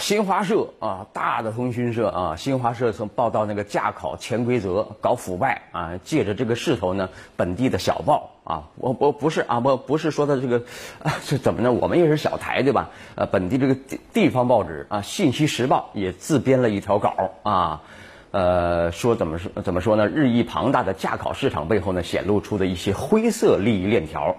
新华社啊，大的通讯社啊，新华社曾报道那个驾考潜规则搞腐败啊，借着这个势头呢，本地的小报啊，我我不是啊，我不是说的这个，这怎么呢？我们也是小台对吧？呃，本地这个地地方报纸啊，《信息时报》也自编了一条稿啊，呃，说怎么说怎么说呢？日益庞大的驾考市场背后呢，显露出的一些灰色利益链条。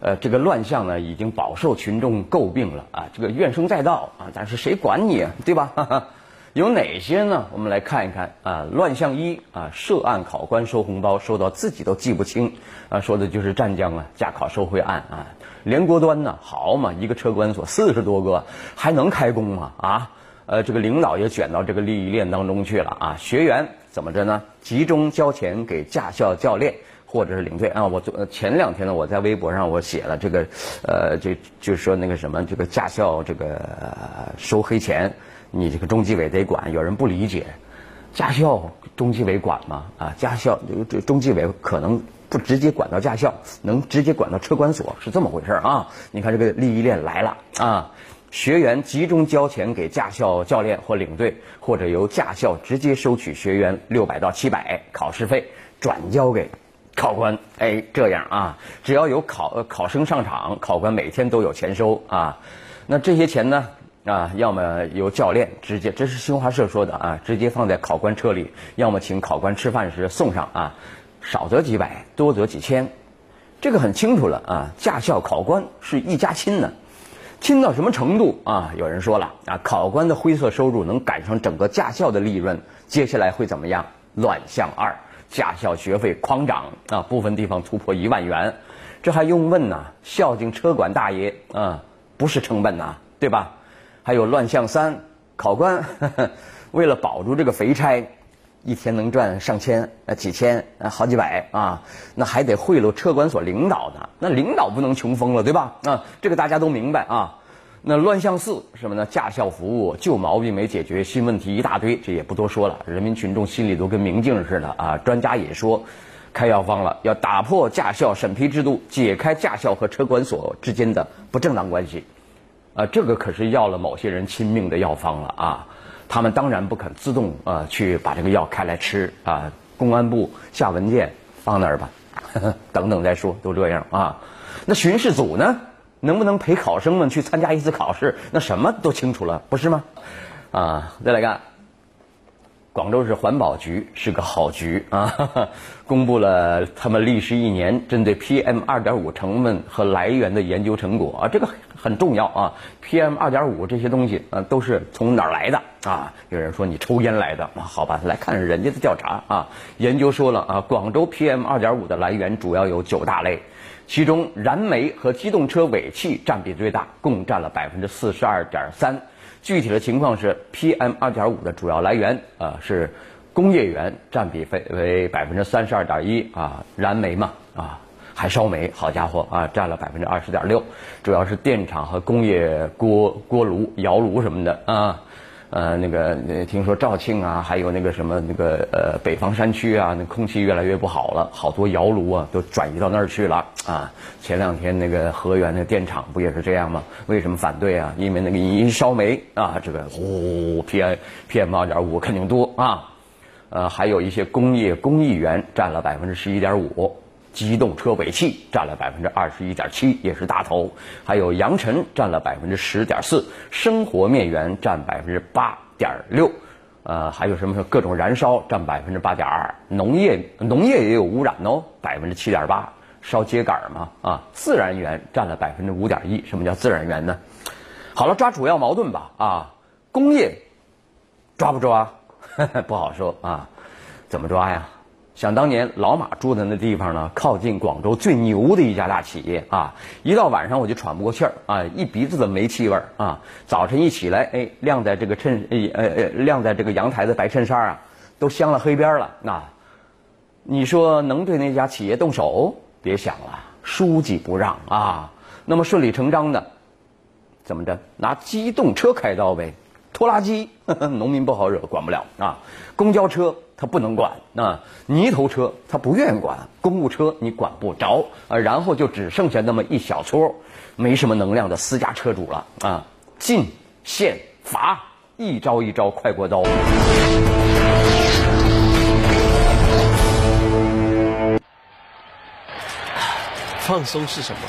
呃，这个乱象呢，已经饱受群众诟病了啊，这个怨声载道啊，但是谁管你啊，对吧？有哪些呢？我们来看一看啊，乱象一啊，涉案考官收红包收到自己都记不清啊，说的就是湛江啊驾考收贿案啊，连锅端呢，好嘛，一个车管所四十多个，还能开工吗？啊，呃，这个领导也卷到这个利益链当中去了啊，学员怎么着呢？集中交钱给驾校教练。或者是领队啊，我昨前两天呢，我在微博上我写了这个，呃，就就说那个什么，这个驾校这个收黑钱，你这个中纪委得管。有人不理解，驾校中纪委管吗？啊，驾校中纪委可能不直接管到驾校，能直接管到车管所，是这么回事啊？你看这个利益链来了啊，学员集中交钱给驾校教练或领队，或者由驾校直接收取学员六百到七百考试费，转交给。考官，哎，这样啊，只要有考考生上场，考官每天都有钱收啊。那这些钱呢，啊，要么由教练直接，这是新华社说的啊，直接放在考官车里；要么请考官吃饭时送上啊，少则几百，多则几千。这个很清楚了啊，驾校考官是一家亲呢，亲到什么程度啊？有人说了啊，考官的灰色收入能赶上整个驾校的利润，接下来会怎么样？乱象二。驾校学费狂涨啊，部分地方突破一万元，这还用问呐？孝敬车管大爷啊，不是成本呐，对吧？还有乱象三，考官 为了保住这个肥差，一天能赚上千啊几千啊好几百啊，那还得贿赂车管所领导呢，那领导不能穷疯了，对吧？啊，这个大家都明白啊。那乱象四什么呢？驾校服务旧毛病没解决，新问题一大堆，这也不多说了。人民群众心里都跟明镜似的啊！专家也说，开药方了，要打破驾校审批制度，解开驾校和车管所之间的不正当关系。啊，这个可是要了某些人亲命的药方了啊！他们当然不肯自动啊去把这个药开来吃啊。公安部下文件放那儿吧，等等再说，都这样啊。那巡视组呢？能不能陪考生们去参加一次考试？那什么都清楚了，不是吗？啊，再来看，广州市环保局是个好局啊，公布了他们历时一年针对 PM 二点五成分和来源的研究成果啊，这个很重要啊。PM 二点五这些东西啊，都是从哪儿来的啊？有人说你抽烟来的啊？好吧，来看人家的调查啊，研究说了啊，广州 PM 二点五的来源主要有九大类。其中，燃煤和机动车尾气占比最大，共占了百分之四十二点三。具体的情况是，PM 二点五的主要来源啊是工业源，占比为为百分之三十二点一啊，燃煤嘛啊还烧煤，好家伙啊，占了百分之二十点六，主要是电厂和工业锅锅炉、窑炉什么的啊。呃，那个听说肇庆啊，还有那个什么那个呃北方山区啊，那空气越来越不好了，好多窑炉啊都转移到那儿去了啊。前两天那个河源那电厂不也是这样吗？为什么反对啊？因为那个一烧煤啊，这个呼 P M P M 二点五肯定多啊。呃，还有一些工业工艺源占了百分之十一点五。机动车尾气占了百分之二十一点七，也是大头。还有扬尘占了百分之十点四，生活面源占百分之八点六，呃，还有什么各种燃烧占百分之八点二，农业农业也有污染哦，百分之七点八，烧秸秆嘛啊，自然源占了百分之五点一。什么叫自然源呢？好了，抓主要矛盾吧啊，工业抓不抓？不好说啊，怎么抓呀？想当年，老马住的那地方呢，靠近广州最牛的一家大企业啊。一到晚上我就喘不过气儿啊，一鼻子的煤气味儿啊。早晨一起来，哎，晾在这个衬呃呃晾在这个阳台的白衬衫啊，都镶了黑边了。那你说能对那家企业动手？别想了，书记不让啊。那么顺理成章的，怎么着？拿机动车开刀呗。拖拉机，农民不好惹，管不了啊。公交车他不能管啊。泥头车他不愿意管，公务车你管不着啊。然后就只剩下那么一小撮没什么能量的私家车主了啊。禁限罚一招一招快过刀。放松是什么？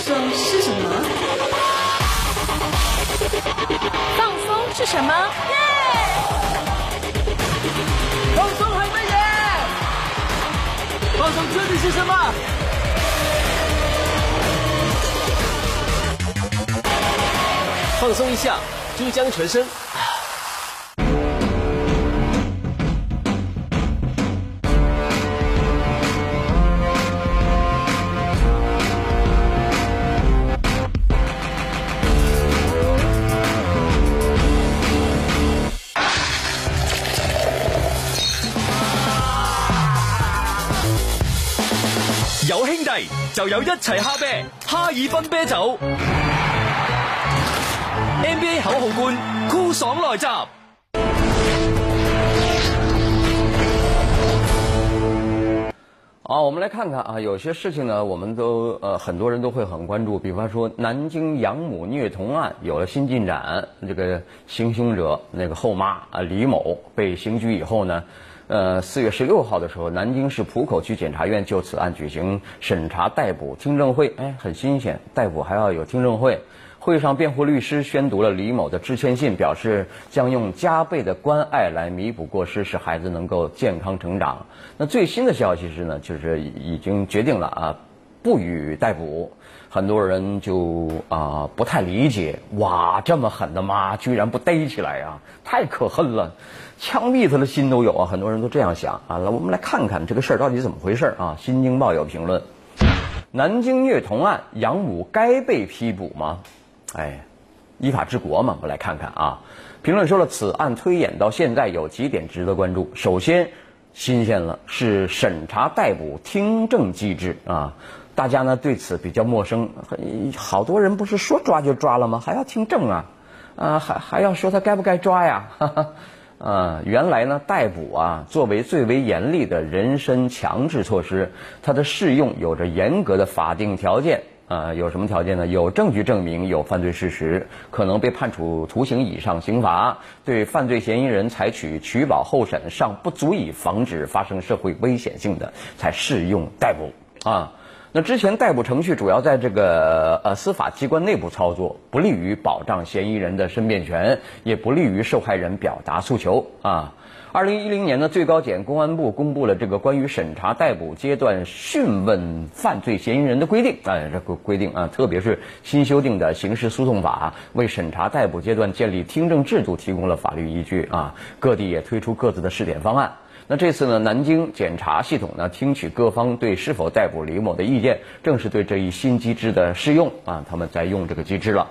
松是什么？放松是什么？放松很危险！放松究竟是什么？放松一下，珠江全身。就有一齊蝦啤，哈尔滨啤酒，NBA 口號冠，酷爽来袭。好，我们来看看啊，有些事情呢，我们都呃很多人都会很关注，比方说南京养母虐童案有了新进展，这个行凶者那个后妈啊李某被刑拘以后呢。呃，四月十六号的时候，南京市浦口区检察院就此案举行审查逮捕听证会。哎，很新鲜，逮捕还要有听证会。会上，辩护律师宣读了李某的致歉信，表示将用加倍的关爱来弥补过失，使孩子能够健康成长。那最新的消息是呢，就是已经决定了啊，不予逮捕。很多人就啊不太理解，哇，这么狠的妈居然不逮起来呀，太可恨了，枪毙他的心都有啊！很多人都这样想啊。那我们来看看这个事儿到底怎么回事啊？《新京报》有评论：南京虐童案，养母该被批捕吗？哎，依法治国嘛。我来看看啊。评论说了，此案推演到现在有几点值得关注。首先，新鲜了，是审查逮捕听证机制啊。大家呢对此比较陌生，好多人不是说抓就抓了吗？还要听证啊，啊还还要说他该不该抓呀？哈 哈啊，原来呢逮捕啊作为最为严厉的人身强制措施，它的适用有着严格的法定条件啊，有什么条件呢？有证据证明有犯罪事实，可能被判处徒刑以上刑罚，对犯罪嫌疑人采取取保候审尚不足以防止发生社会危险性的，才适用逮捕啊。那之前逮捕程序主要在这个呃司法机关内部操作，不利于保障嫌疑人的申辩权，也不利于受害人表达诉求啊。二零一零年呢，最高检、公安部公布了这个关于审查逮捕阶段讯问犯罪嫌疑人的规定，哎，这个规定啊，特别是新修订的刑事诉讼法，为审查逮捕阶段建立听证制度提供了法律依据啊。各地也推出各自的试点方案。那这次呢，南京检察系统呢，听取各方对是否逮捕李某的意见，正是对这一新机制的适用啊，他们在用这个机制了。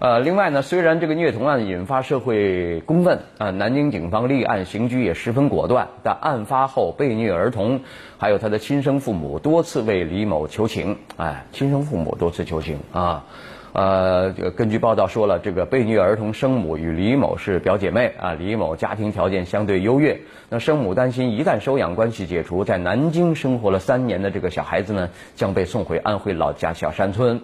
呃，另外呢，虽然这个虐童案引发社会公愤啊，南京警方立案刑拘也十分果断，但案发后被虐儿童还有他的亲生父母多次为李某求情，哎，亲生父母多次求情啊。呃，根据报道说了，这个被虐儿童生母与李某是表姐妹啊。李某家庭条件相对优越，那生母担心一旦收养关系解除，在南京生活了三年的这个小孩子呢，将被送回安徽老家小山村。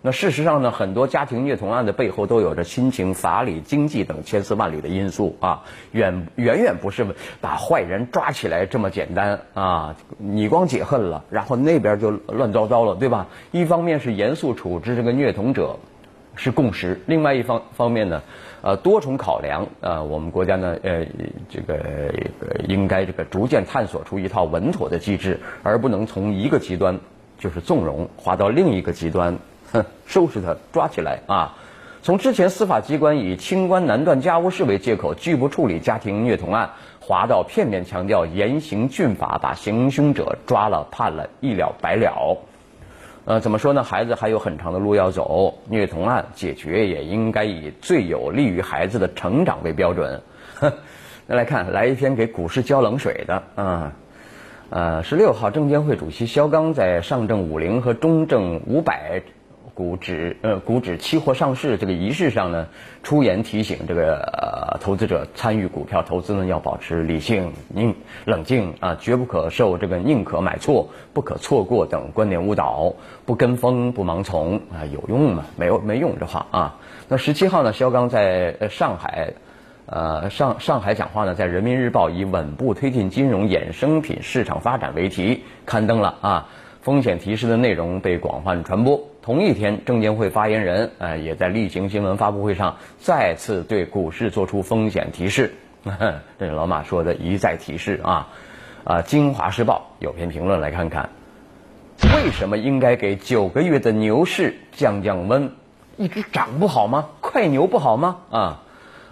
那事实上呢，很多家庭虐童案的背后都有着亲情、法理、经济等千丝万缕的因素啊，远远远不是把坏人抓起来这么简单啊！你光解恨了，然后那边就乱糟糟了，对吧？一方面是严肃处置这个虐童者是共识，另外一方方面呢，呃，多重考量啊，我们国家呢，呃，这个应该这个逐渐探索出一套稳妥的机制，而不能从一个极端就是纵容滑到另一个极端。哼，收拾他，抓起来啊！从之前司法机关以清官难断家务事为借口拒不处理家庭虐童案，滑到片面强调严刑峻法，把行凶者抓了判了，一了百了。呃，怎么说呢？孩子还有很长的路要走，虐童案解决也应该以最有利于孩子的成长为标准。哼，那来看，来一篇给股市浇冷水的啊。呃，十六号，证监会主席肖钢在上证五零和中证五百。股指呃股指期货上市这个仪式上呢，出言提醒这个投资者参与股票投资呢要保持理性、宁冷静啊，绝不可受这个宁可买错不可错过等观点误导，不跟风不盲从啊，有用吗？没有没用这话啊。那十七号呢，肖钢在上海。呃，上上海讲话呢，在人民日报以“稳步推进金融衍生品市场发展”为题刊登了啊，风险提示的内容被广泛传播。同一天，证监会发言人呃也在例行新闻发布会上再次对股市做出风险提示。这是老马说的一再提示啊啊！京华时报有篇评论来看看，为什么应该给九个月的牛市降降温？一直涨不好吗？快牛不好吗？啊？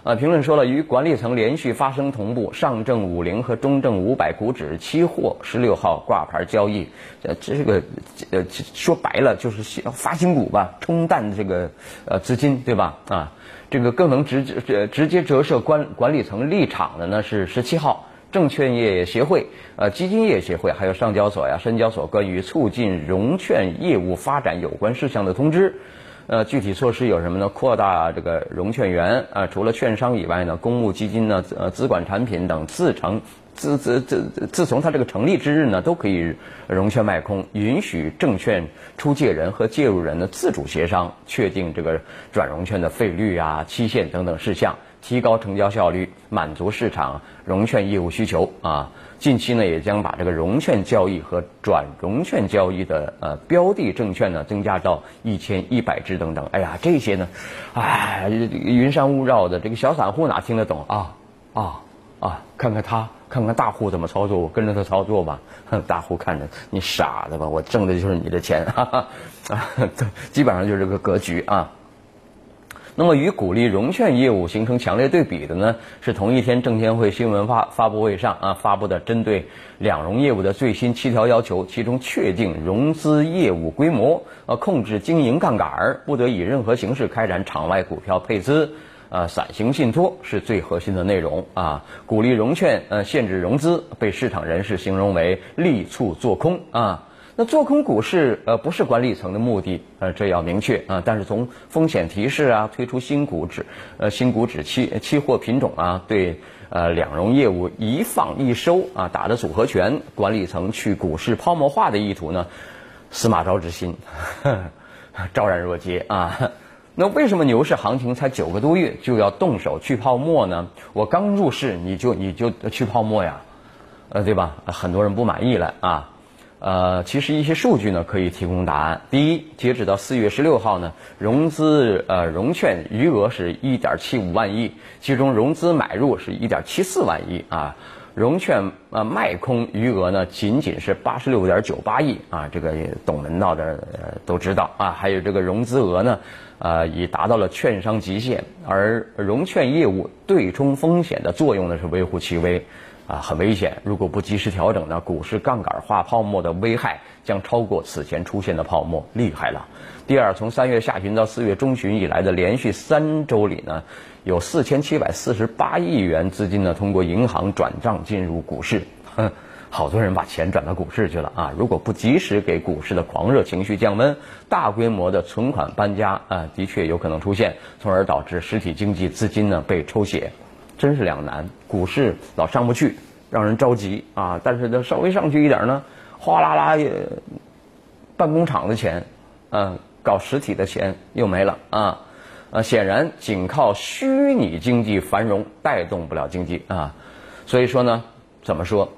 啊，评论说了，与管理层连续发生同步，上证五零和中证五百股指期货十六号挂牌交易，呃，这个呃说白了就是发新股吧，冲淡这个呃资金，对吧？啊，这个更能直接直接折射管管理层立场的呢是十七号，证券业协会、呃基金业协会还有上交所呀、深交所关于促进融券业务发展有关事项的通知。呃，具体措施有什么呢？扩大这个融券源啊，除了券商以外呢，公募基金呢、呃资管产品等自成自自自自从它这个成立之日呢，都可以融券卖空，允许证券出借人和介入人的自主协商，确定这个转融券的费率啊、期限等等事项，提高成交效率，满足市场融券业务需求啊。近期呢，也将把这个融券交易和转融券交易的呃标的证券呢，增加到一千一百只等等。哎呀，这些呢，哎，云山雾绕的，这个小散户哪听得懂啊？啊啊，看看他，看看大户怎么操作，我跟着他操作吧。大户看着你傻的吧？我挣的就是你的钱，哈哈，啊，基本上就是这个格局啊。那么与鼓励融券业务形成强烈对比的呢，是同一天证监会新闻发发布会上啊发布的针对两融业务的最新七条要求，其中确定融资业务规模，呃控制经营杠杆儿，不得以任何形式开展场外股票配资，呃散形信托是最核心的内容啊，鼓励融券呃限制融资，被市场人士形容为力促做空啊。那做空股市，呃，不是管理层的目的，呃，这要明确啊。但是从风险提示啊，推出新股指，呃，新股指期期货品种啊，对，呃，两融业务一放一收啊，打的组合拳，管理层去股市泡沫化的意图呢，司马昭之心，昭然若揭啊。那为什么牛市行情才九个多月就要动手去泡沫呢？我刚入市你就你就去泡沫呀，呃，对吧？很多人不满意了啊。呃，其实一些数据呢可以提供答案。第一，截止到四月十六号呢，融资呃融券余额是一点七五万亿，其中融资买入是一点七四万亿啊，融券呃卖空余额呢仅仅是八十六点九八亿啊，这个懂门道的都知道啊。还有这个融资额呢，呃已达到了券商极限，而融券业务对冲风险的作用呢是微乎其微。啊，很危险！如果不及时调整呢，股市杠杆化泡沫的危害将超过此前出现的泡沫，厉害了。第二，从三月下旬到四月中旬以来的连续三周里呢，有四千七百四十八亿元资金呢通过银行转账进入股市，哼，好多人把钱转到股市去了啊！如果不及时给股市的狂热情绪降温，大规模的存款搬家啊，的确有可能出现，从而导致实体经济资金呢被抽血。真是两难，股市老上不去，让人着急啊！但是呢稍微上去一点呢，哗啦啦也，办工厂的钱，嗯，搞实体的钱又没了啊！呃，显然仅靠虚拟经济繁荣带动不了经济啊！所以说呢，怎么说？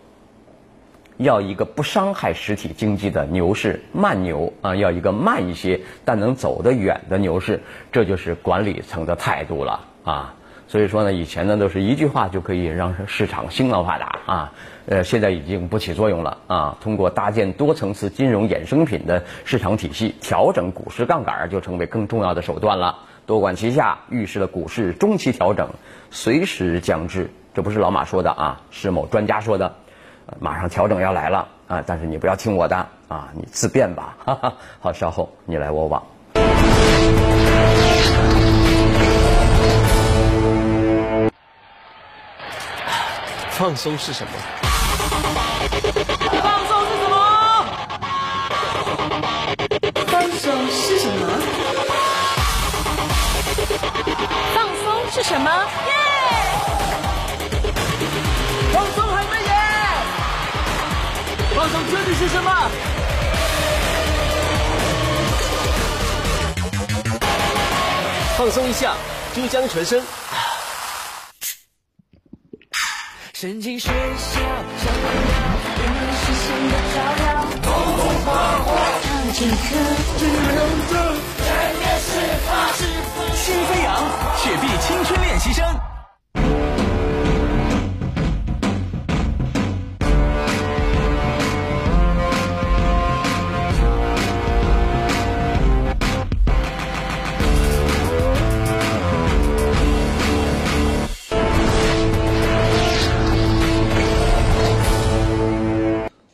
要一个不伤害实体经济的牛市，慢牛啊，要一个慢一些但能走得远的牛市，这就是管理层的态度了啊！所以说呢，以前呢都是一句话就可以让市场兴旺发达啊，呃，现在已经不起作用了啊。通过搭建多层次金融衍生品的市场体系，调整股市杠杆就成为更重要的手段了。多管齐下，预示了股市中期调整随时将至。这不是老马说的啊，是某专家说的，马上调整要来了啊。但是你不要听我的啊，你自便吧。哈哈，好，稍后你来我往。放松是什么？放松是什么？放松是什么？放松是什么？这里是什么？放松一下，珠江纯生。神经学校，小朋友，我们视线的照亮。红红火火，唱起歌，最认真，全面释放，心飞扬，雪碧青春练习生。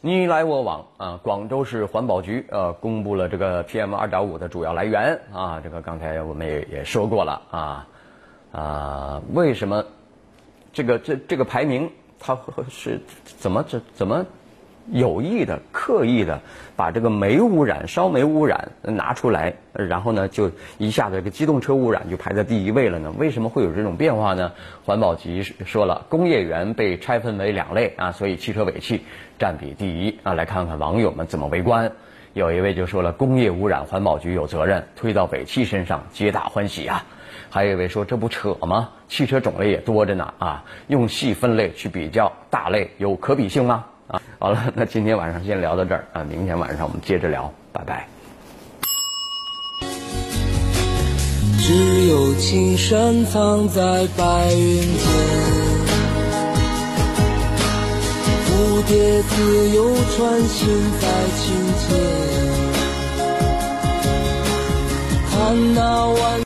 你来我往啊！广州市环保局呃公布了这个 PM 二点五的主要来源啊，这个刚才我们也也说过了啊啊，为什么这个这这个排名它是怎么怎怎么有意的刻意的把这个煤污染烧煤污染拿出来，然后呢就一下子这个机动车污染就排在第一位了呢？为什么会有这种变化呢？环保局说了，工业园被拆分为两类啊，所以汽车尾气。占比第一啊！来看看网友们怎么围观。有一位就说了，工业污染环保局有责任，推到尾气身上，皆大欢喜啊。还有一位说，这不扯吗？汽车种类也多着呢啊，用细分类去比较大类，有可比性吗？好了，那今天晚上先聊到这儿啊，明天晚上我们接着聊，拜拜。只有青山藏在白云间。蝴蝶自由穿行在清间，看那晚